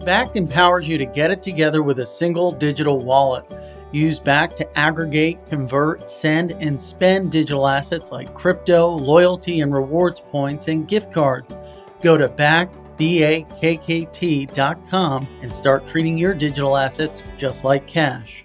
Bakkt empowers you to get it together with a single digital wallet. Use Bakkt to aggregate, convert, send, and spend digital assets like crypto, loyalty and rewards points, and gift cards. Go to bakkt.com and start treating your digital assets just like cash.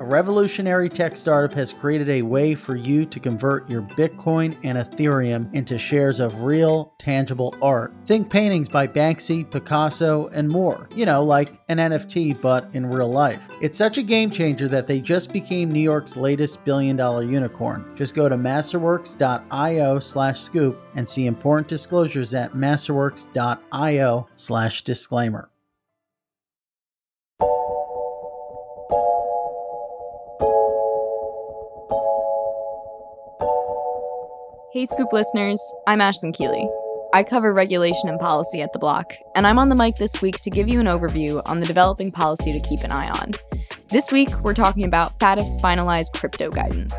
A revolutionary tech startup has created a way for you to convert your Bitcoin and Ethereum into shares of real, tangible art. Think paintings by Banksy, Picasso, and more. You know, like an NFT, but in real life. It's such a game changer that they just became New York's latest billion dollar unicorn. Just go to masterworks.io slash scoop and see important disclosures at masterworks.io slash disclaimer. Hey, Scoop listeners, I'm Aislinn Keely. I cover regulation and policy at The Block, and I'm on the mic this week to give you an overview on the developing policy to keep an eye on. This week, we're talking about FATF's finalized crypto guidance.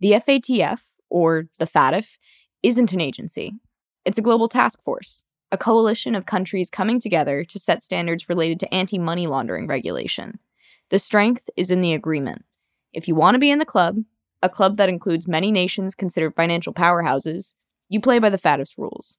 The FATF, or the FATF, isn't an agency. It's a global task force, a coalition of countries coming together to set standards related to anti money laundering regulation. The strength is in the agreement if you want to be in the club, a club that includes many nations considered financial powerhouses, you play by the FATF's rules,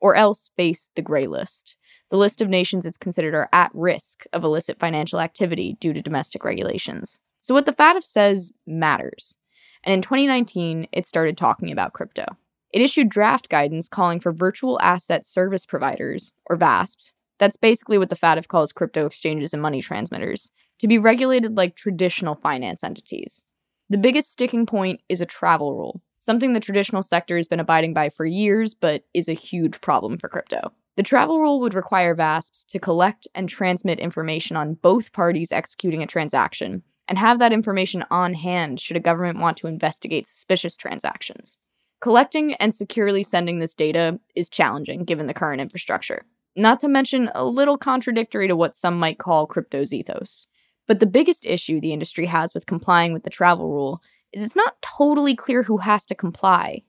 or else face the gray list. The list of nations it's considered are at risk of illicit financial activity due to domestic regulations. So, what the FATF says matters. And in 2019, it started talking about crypto. It issued draft guidance calling for virtual asset service providers, or VASPs, that's basically what the FATF calls crypto exchanges and money transmitters, to be regulated like traditional finance entities. The biggest sticking point is a travel rule, something the traditional sector has been abiding by for years, but is a huge problem for crypto. The travel rule would require VASPs to collect and transmit information on both parties executing a transaction and have that information on hand should a government want to investigate suspicious transactions. Collecting and securely sending this data is challenging given the current infrastructure, not to mention a little contradictory to what some might call crypto's ethos. But the biggest issue the industry has with complying with the travel rule is it's not totally clear who has to comply.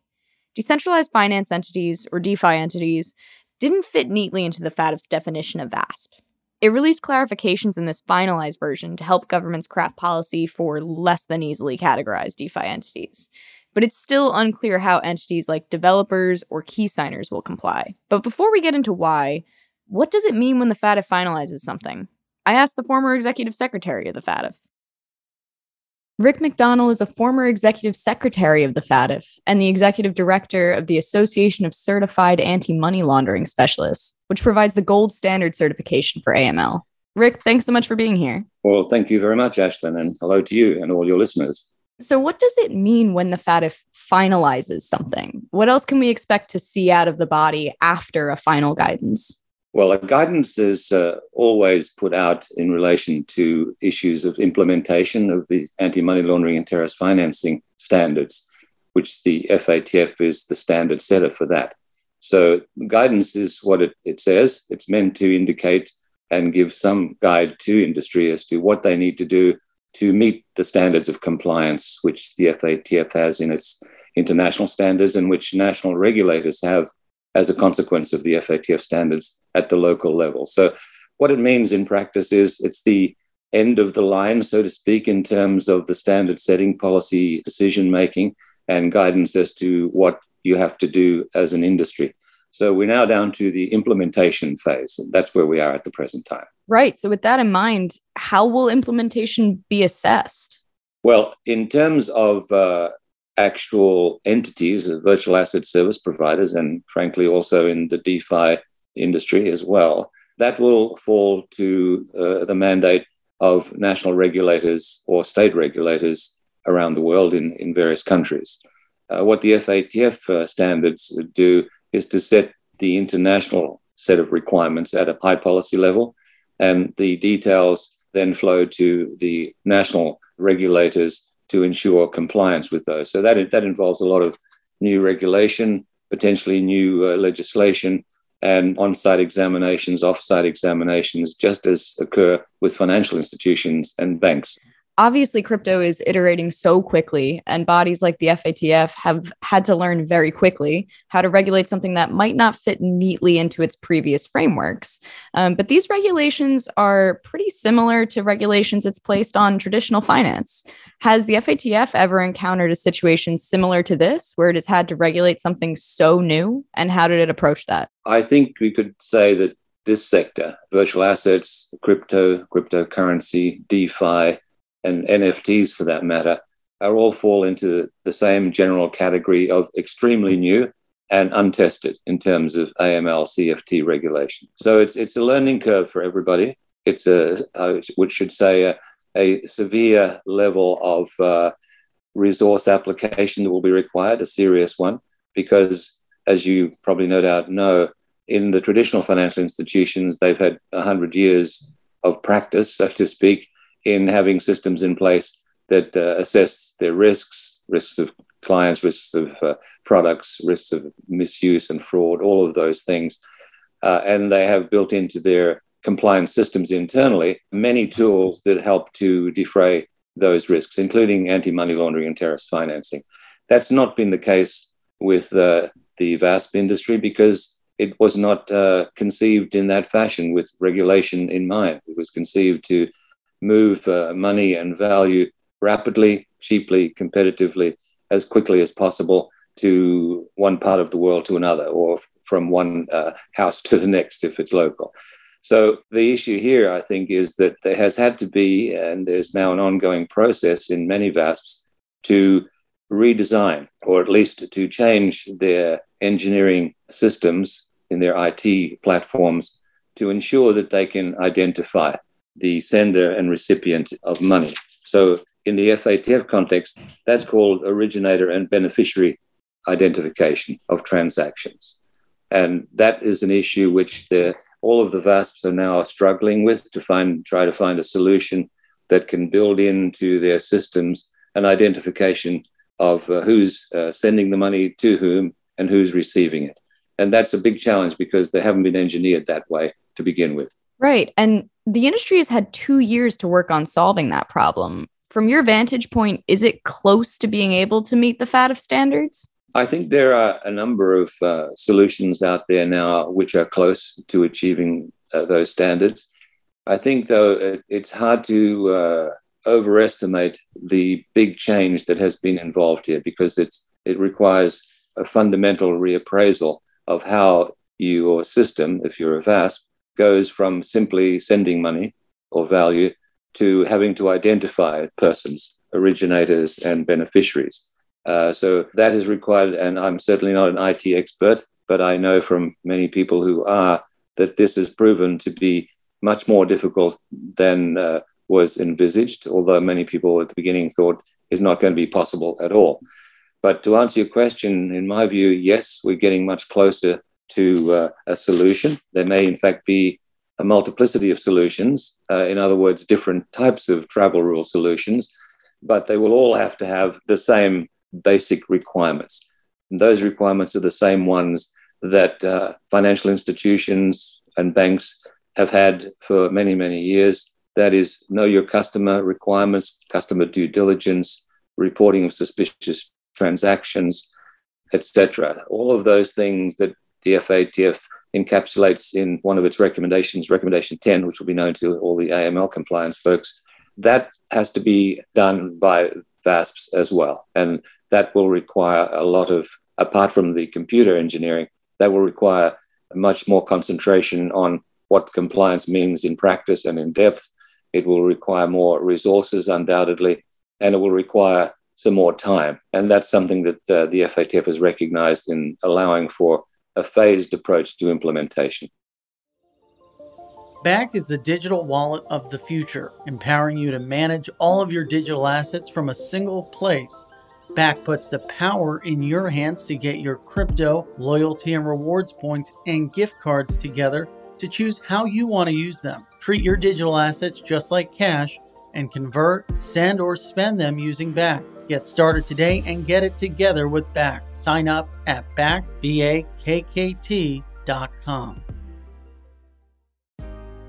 Decentralized finance entities, or DeFi entities, didn't fit neatly into the FATF's definition of VASP. It released clarifications in this finalized version to help governments craft policy for less than easily categorized DeFi entities. But it's still unclear how entities like developers or key signers will comply. But before we get into why, what does it mean when the FATF finalizes something? I asked the former executive secretary of the FATF. Rick McDonell is a former executive secretary of the FATF and the executive director of the Association of Certified Anti Money Laundering Specialists, which provides the gold standard certification for AML. Rick, thanks so much for being here. Well, thank you very much, Aislinn, and hello to you and all your listeners. So, what does it mean when the FATF finalizes something? What else can we expect to see out of the body after a final guidance? Well, guidance is uh, always put out in relation to issues of implementation of the anti money laundering and terrorist financing standards, which the FATF is the standard setter for that. So, guidance is what it, it says. It's meant to indicate and give some guide to industry as to what they need to do to meet the standards of compliance, which the FATF has in its international standards and which national regulators have as a consequence of the FATF standards at the local level. So, what it means in practice is it's the end of the line, so to speak, in terms of the standard setting, policy decision making, and guidance as to what you have to do as an industry. So we're now down to the implementation phase. And that's where we are at the present time. Right. So, with that in mind, how will implementation be assessed? Well, in terms of uh, actual entities, uh, virtual asset service providers, and frankly, also in the DeFi industry as well. That will fall to uh, the mandate of national regulators or state regulators around the world in, in various countries. Uh, what the FATF uh, standards do is to set the international set of requirements at a high policy level, And the details then flow to the national regulators to ensure compliance with those. So that, that involves a lot of new regulation, potentially new uh, legislation, and on site examinations, off site examinations, just as occur with financial institutions and banks obviously crypto is iterating so quickly and bodies like the FATF have had to learn very quickly how to regulate something that might not fit neatly into its previous frameworks. Um, but these regulations are pretty similar to regulations it's placed on traditional finance. Has the FATF ever encountered a situation similar to this where it has had to regulate something so new and how did it approach that? I think we could say that this sector, virtual assets, crypto, cryptocurrency, DeFi, and NFTs for that matter, are all fall into the same general category of extremely new and untested in terms of AML CFT regulation. So it's, it's a learning curve for everybody. It's a, which should say, a, a severe level of uh, resource application that will be required, a serious one, because as you probably no doubt know, in the traditional financial institutions, they've had 100 years of practice, so to speak, in having systems in place that uh, assess their risks, risks of clients, risks of uh, products, risks of misuse and fraud, all of those things. Uh, and they have built into their compliance systems internally many tools that help to defray those risks, including anti money laundering and terrorist financing. That's not been the case with uh, the VASP industry because it was not uh, conceived in that fashion with regulation in mind. It was conceived to move uh, money and value rapidly, cheaply, competitively, as quickly as possible to one part of the world to another, or from one uh, house to the next if it's local. So the issue here, I think, is that there has had to be, and there's now an ongoing process in many VASPs to redesign, or at least to change their engineering systems in their IT platforms to ensure that they can identify the sender and recipient of money. So in the FATF context, that's called originator and beneficiary identification of transactions. And that is an issue which the, all of the VASPs are now struggling with to find, try to find a solution that can build into their systems an identification of uh, who's uh, sending the money to whom and who's receiving it. And that's a big challenge because they haven't been engineered that way to begin with. Right. And the industry has had two years to work on solving that problem. From your vantage point, is it close to being able to meet the FATF standards? I think there are a number of uh, solutions out there now which are close to achieving uh, those standards. I think, though, it, it's hard to uh, overestimate the big change that has been involved here because it's, it requires a fundamental reappraisal of how your system, if you're a VASP, goes from simply sending money or value to having to identify persons, originators, and beneficiaries. Uh, so that is required, and I'm certainly not an IT expert, but I know from many people who are that this is proven to be much more difficult than uh, was envisaged, although many people at the beginning thought is not going to be possible at all. But to answer your question, in my view, yes, we're getting much closer to uh, a solution. There may, in fact, be a multiplicity of solutions, uh, in other words, different types of travel rule solutions, but they will all have to have the same basic requirements. And those requirements are the same ones that uh, financial institutions and banks have had for many, many years. That is, know your customer requirements, customer due diligence, reporting of suspicious transactions, etc. All of those things that the FATF encapsulates in one of its recommendations, recommendation 10, which will be known to all the AML compliance folks, that has to be done by VASPs as well. And that will require a lot of, apart from the computer engineering, that will require much more concentration on what compliance means in practice and in depth. It will require more resources, undoubtedly, and it will require some more time. And that's something that uh, the FATF has recognized in allowing for a phased approach to implementation. Bakkt is the digital wallet of the future, empowering you to manage all of your digital assets from a single place. Bakkt puts the power in your hands to get your crypto, loyalty and rewards points, and gift cards together to choose how you want to use them Treat your digital assets just like cash and convert, send, or spend them using Bakkt. Get started today and get it together with Bakkt. Sign up at Bakkt.com.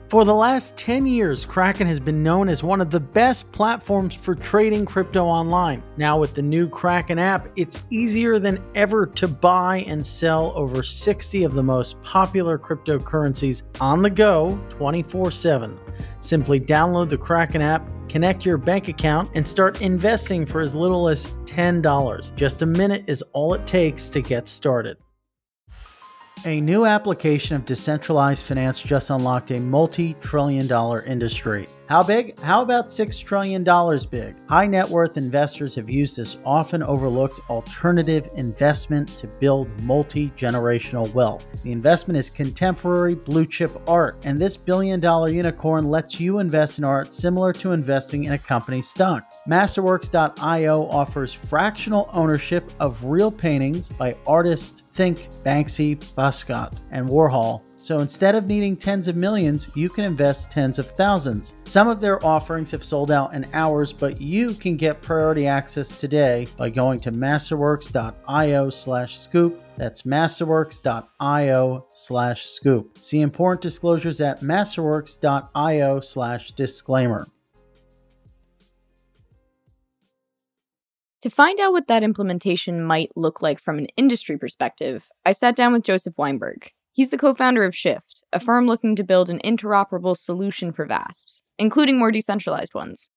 For the last 10 years, Kraken has been known as one of the best platforms for trading crypto online. Now, with the new Kraken app, it's easier than ever to buy and sell over 60 of the most popular cryptocurrencies on the go 24 7. Simply download the Kraken app, connect your bank account, and start investing for as little as $10. Just a minute is all it takes to get started. A new application of decentralized finance just unlocked a multi trillion dollar industry. How big? How about $6 trillion big? High net worth investors have used this often overlooked alternative investment to build multi generational wealth. The investment is contemporary blue chip art, and this billion dollar unicorn lets you invest in art similar to investing in a company stock. Masterworks.io offers fractional ownership of real paintings by artists think Banksy, Basquiat, and Warhol so instead of needing tens of millions, you can invest tens of thousands. Some of their offerings have sold out in hours, but you can get priority access today by going to masterworks.io slash scoop. That's masterworks.io slash scoop. See important disclosures at masterworks.io slash disclaimer. To find out what that implementation might look like from an industry perspective, I sat down with Joseph Weinberg. He's the co founder of Shyft, a firm looking to build an interoperable solution for VASPs, including more decentralized ones.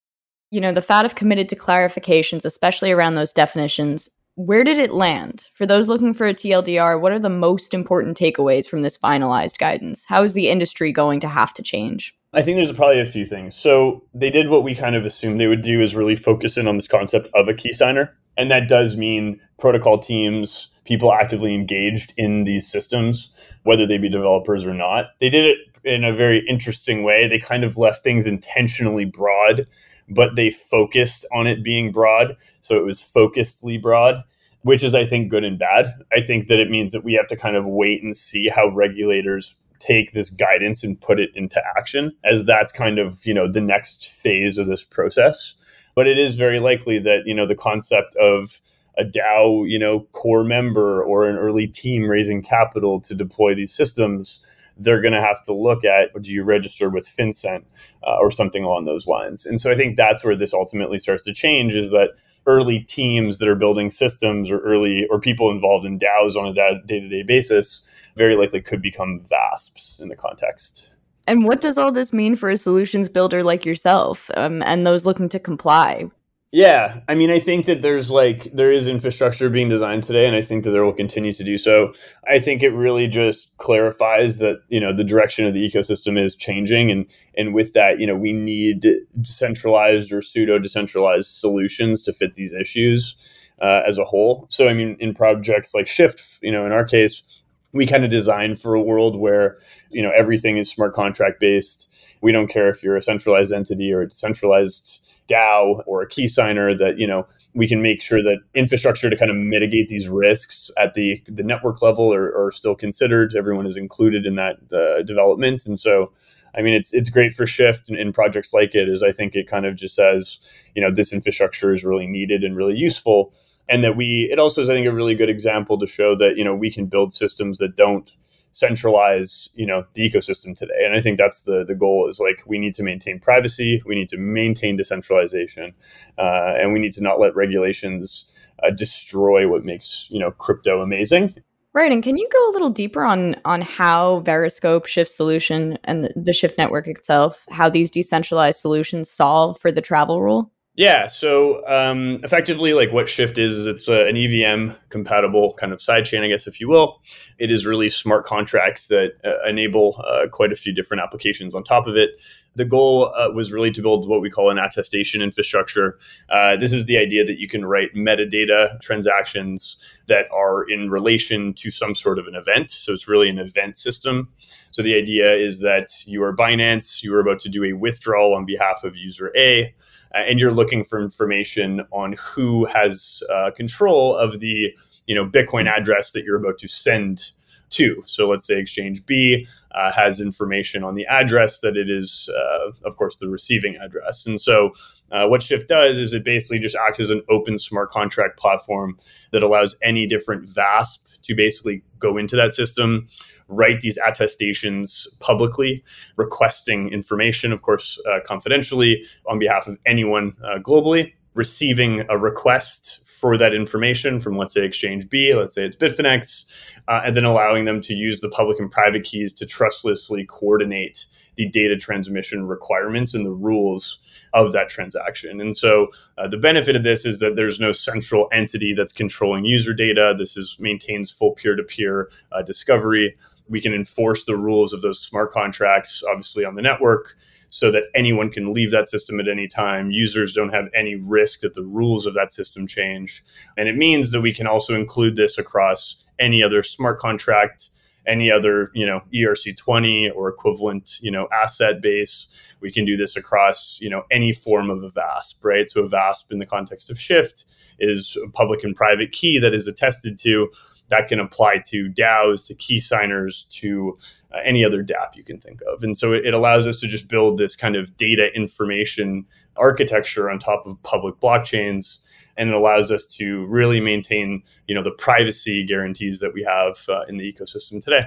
You know, the FATF committed to clarifications, especially around those definitions. Where did it land? For those looking for a TLDR, what are the most important takeaways from this finalized guidance? How is the industry going to have to change? I think there's probably a few things. So they did what we kind of assumed they would do is really focus in on this concept of a key signer. And that does mean protocol teams, people actively engaged in these systems whether they be developers or not. They did it in a very interesting way. They kind of left things intentionally broad, but they focused on it being broad. So it was focusedly broad, which is, I think, good and bad. I think that it means that we have to kind of wait and see how regulators take this guidance and put it into action as that's kind of you know the next phase of this process but it is very likely that you know the concept of a DAO, you know, core member or an early team raising capital to deploy these systems, they're going to have to look at do you register with FinCEN uh, or something along those lines. And so I think that's where this ultimately starts to change is that early teams that are building systems or early or people involved in DAOs on a day to day basis very likely could become VASPs in the context. And what does all this mean for a solutions builder like yourself um, and those looking to comply? Yeah, I mean, I think that there's like there is infrastructure being designed today, and I think that there will continue to do so. I think it really just clarifies that you know the direction of the ecosystem is changing, and and with that, you know, we need decentralized or pseudo decentralized solutions to fit these issues uh, as a whole. So, I mean, in projects like Shyft, you know, in our case, we kind of design for a world where you know everything is smart contract based we don't care if you're a centralized entity or a decentralized DAO or a key signer that you know we can make sure that infrastructure to kind of mitigate these risks at the the network level are, are still considered. Everyone is included in that uh, development, and so I mean it's it's great for Shyft and, and projects like it. Is I think it kind of just says you know this infrastructure is really needed and really useful, and that we it also is I think a really good example to show that you know we can build systems that don't centralize you know the ecosystem today. And i think that's the the goal is like we need to maintain privacy we need to maintain decentralization uh, and we need to not let regulations uh, destroy what makes you know crypto amazing. Right and can you go a little deeper on on how veriscope Shyft solution and the, the Shyft network itself how these decentralized solutions solve for the travel rule yeah. So um, effectively, like what Shyft is, is it's a, an EVM compatible kind of sidechain, I guess, if you will. It is really smart contracts that uh, enable uh, quite a few different applications on top of it. The goal uh, was really to build what we call an attestation infrastructure. Uh, this is the idea that you can write metadata transactions that are in relation to some sort of an event. So it's really an event system. So the idea is that you are Binance, you are about to do a withdrawal on behalf of user A uh, and you're looking for information on who has uh, control of the you know Bitcoin address that you're about to send too. So let's say exchange B uh, has information on the address that it is, uh, of course, the receiving address. And so uh, what Shyft does is it basically just acts as an open smart contract platform that allows any different VASP to basically go into that system, write these attestations publicly, requesting information, of course, uh, confidentially on behalf of anyone uh, globally, receiving a request for that information from, let's say, Exchange B, let's say it's Bitfinex, uh, and then allowing them to use the public and private keys to trustlessly coordinate the data transmission requirements and the rules of that transaction. And so uh, the benefit of this is that there's no central entity that's controlling user data. This is maintains full peer-to-peer uh, discovery. We can enforce the rules of those smart contracts, obviously on the network so that anyone can leave that system at any time. Users don't have any risk that the rules of that system change. And it means that we can also include this across any other smart contract any other you know erc20 or equivalent you know asset base we can do this across you know any form of a vasp right so a vasp in the context of Shyft is a public and private key that is attested to that can apply to DAOs, to key signers, to uh, any other DApp you can think of. And so it, it, allows us to just build this kind of data information architecture on top of public blockchains. And it allows us to really maintain, you know, the privacy guarantees that we have uh, in the ecosystem today.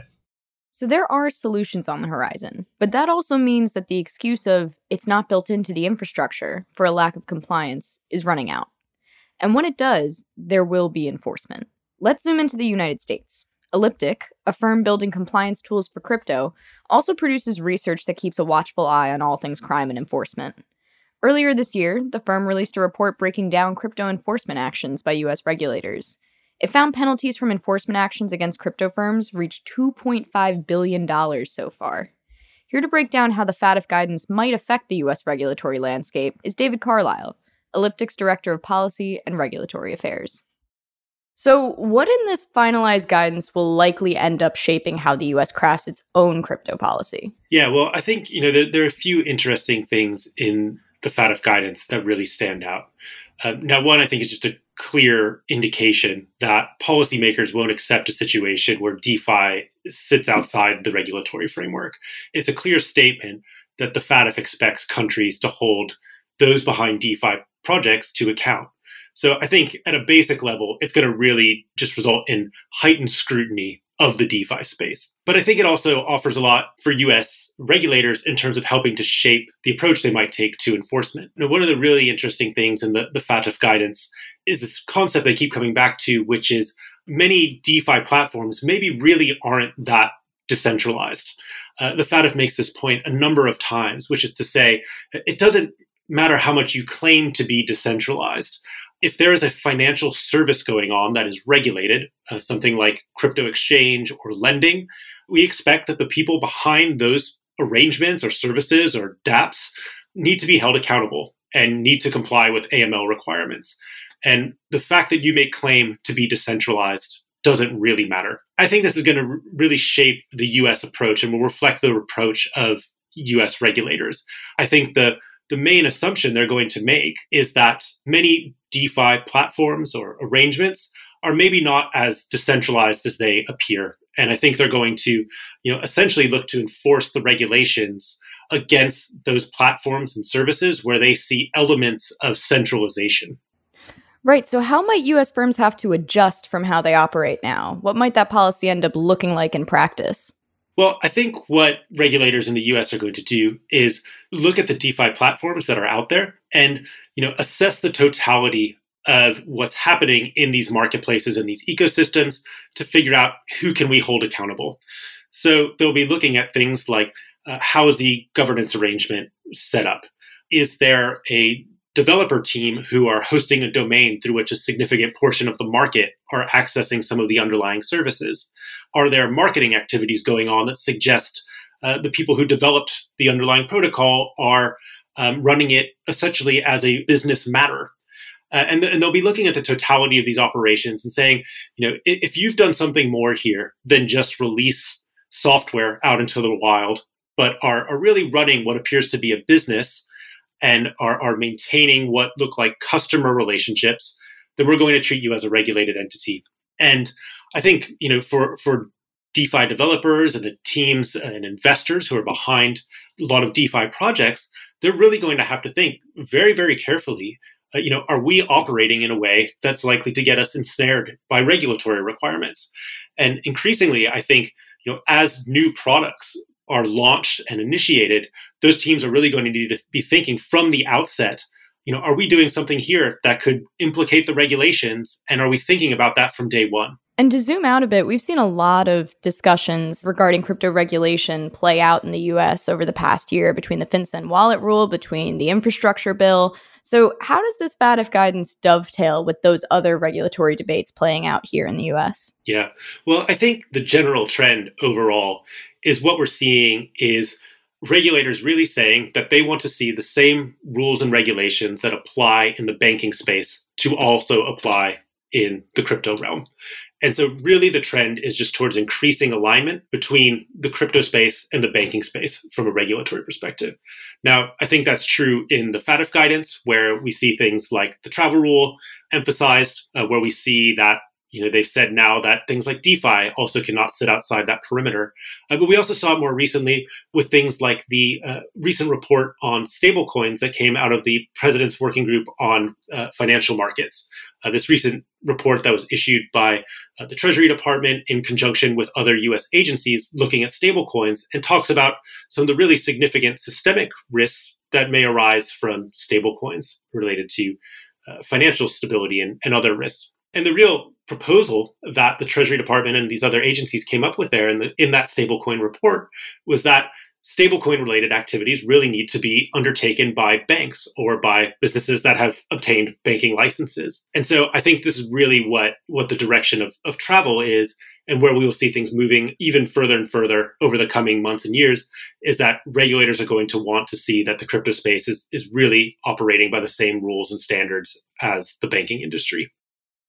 So there are solutions on the horizon, but that also means that the excuse of it's not built into the infrastructure for a lack of compliance is running out. And when it does, there will be enforcement. Let's zoom into the United States. Elliptic, a firm building compliance tools for crypto, also produces research that keeps a watchful eye on all things crime and enforcement. Earlier this year, the firm released a report breaking down crypto enforcement actions by US regulators. It found penalties from enforcement actions against crypto firms reached $2.5 billion so far. Here to break down how the FATF guidance might affect the US regulatory landscape is David Carlisle, Elliptic's Director of Policy and Regulatory Affairs. So, what in this finalized guidance will likely end up shaping how the US crafts its own crypto policy? Yeah, well, I think, you know, there, there are a few interesting things in the FATF guidance that really stand out. Uh, now, one, I think is just a clear indication that policymakers won't accept a situation where DeFi sits outside the regulatory framework. It's a clear statement that the FATF expects countries to hold those behind DeFi projects to account. So I think at a basic level, it's going to really just result in heightened scrutiny of the DeFi space. But I think it also offers a lot for US regulators in terms of helping to shape the approach they might take to enforcement. Now, one of the really interesting things in the, the FATF guidance is this concept they keep coming back to, which is many DeFi platforms maybe really aren't that decentralized. Uh, the FATF makes this point a number of times, which is to say, it doesn't matter how much you claim to be decentralized if there is a financial service going on that is regulated, uh, something like crypto exchange or lending, we expect that the people behind those arrangements or services or dApps need to be held accountable and need to comply with AML requirements. And the fact that you may claim to be decentralized doesn't really matter. I think this is going to really shape the US approach and will reflect the approach of US regulators. I think the the main assumption they're going to make is that many DeFi platforms or arrangements are maybe not as decentralized as they appear. And I think they're going to, you know, essentially look to enforce the regulations against those platforms and services where they see elements of centralization. Right. So, how might US firms have to adjust from how they operate now? What might that policy end up looking like in practice? Well, I think what regulators in the US are going to do is look at the DeFi platforms that are out there and, you know, assess the totality of what's happening in these marketplaces and these ecosystems to figure out who can we hold accountable. So they'll be looking at things like uh, how is the governance arrangement set up? Is there a developer team who are hosting a domain through which a significant portion of the market are accessing some of the underlying services? Are there marketing activities going on that suggest uh, the people who developed the underlying protocol are um, running it essentially as a business matter? Uh, and, th- and, they'll be looking at the totality of these operations and saying, you know, if, if you've done something more here than just release software out into the wild, but are, are really running what appears to be a business and are, are maintaining what look like customer relationships, then we're going to treat you as a regulated entity. And I think, you know, for, for DeFi developers and the teams and investors who are behind a lot of DeFi projects, they're really going to have to think very, very carefully. Uh, you know, are we operating in a way that's likely to get us ensnared by regulatory requirements? And increasingly, I think you know, as new products are launched and initiated, those teams are really going to need to be thinking from the outset you know, are we doing something here that could implicate the regulations? And are we thinking about that from day one? And to zoom out a bit, we've seen a lot of discussions regarding crypto regulation play out in the US over the past year between the FinCEN wallet rule, between the infrastructure bill. So, how does this FATF guidance dovetail with those other regulatory debates playing out here in the US? Yeah. Well, I think the general trend overall is what we're seeing is regulators really saying that they want to see the same rules and regulations that apply in the banking space to also apply in the crypto realm. And so, really, the trend is just towards increasing alignment between the crypto space and the banking space from a regulatory perspective. Now, I think that's true in the FATF guidance, where we see things like the travel rule emphasized, uh, where we see that you know they've said now that things like defi also cannot sit outside that perimeter. Uh, but we also saw more recently with things like the uh, recent report on stablecoins that came out of the president's working group on uh, financial markets. Uh, this recent report that was issued by uh, the treasury department in conjunction with other us agencies looking at stablecoins and talks about some of the really significant systemic risks that may arise from stablecoins related to uh, financial stability and, and other risks. And the real proposal that the Treasury Department and these other agencies came up with there in, the, in that stablecoin report was that stablecoin related activities really need to be undertaken by banks or by businesses that have obtained banking licenses. And so I think this is really what, what the direction of, of travel is and where we will see things moving even further and further over the coming months and years is that regulators are going to want to see that the crypto space is, is really operating by the same rules and standards as the banking industry.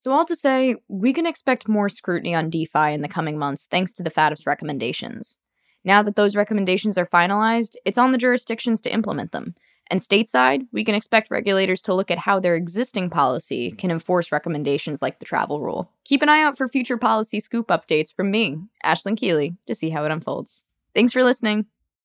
So, all to say, we can expect more scrutiny on DeFi in the coming months thanks to the FATF's recommendations. Now that those recommendations are finalized, it's on the jurisdictions to implement them. And stateside, we can expect regulators to look at how their existing policy can enforce recommendations like the travel rule. Keep an eye out for future policy scoop updates from me, Aislinn Keely, to see how it unfolds. Thanks for listening.